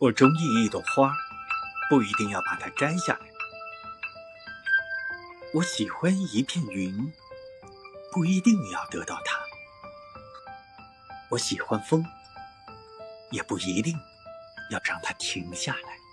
我中意一朵花不一定要把它摘下来。我喜欢一片云不一定要得到它。我喜欢风也不一定要让它停下来。